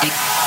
Big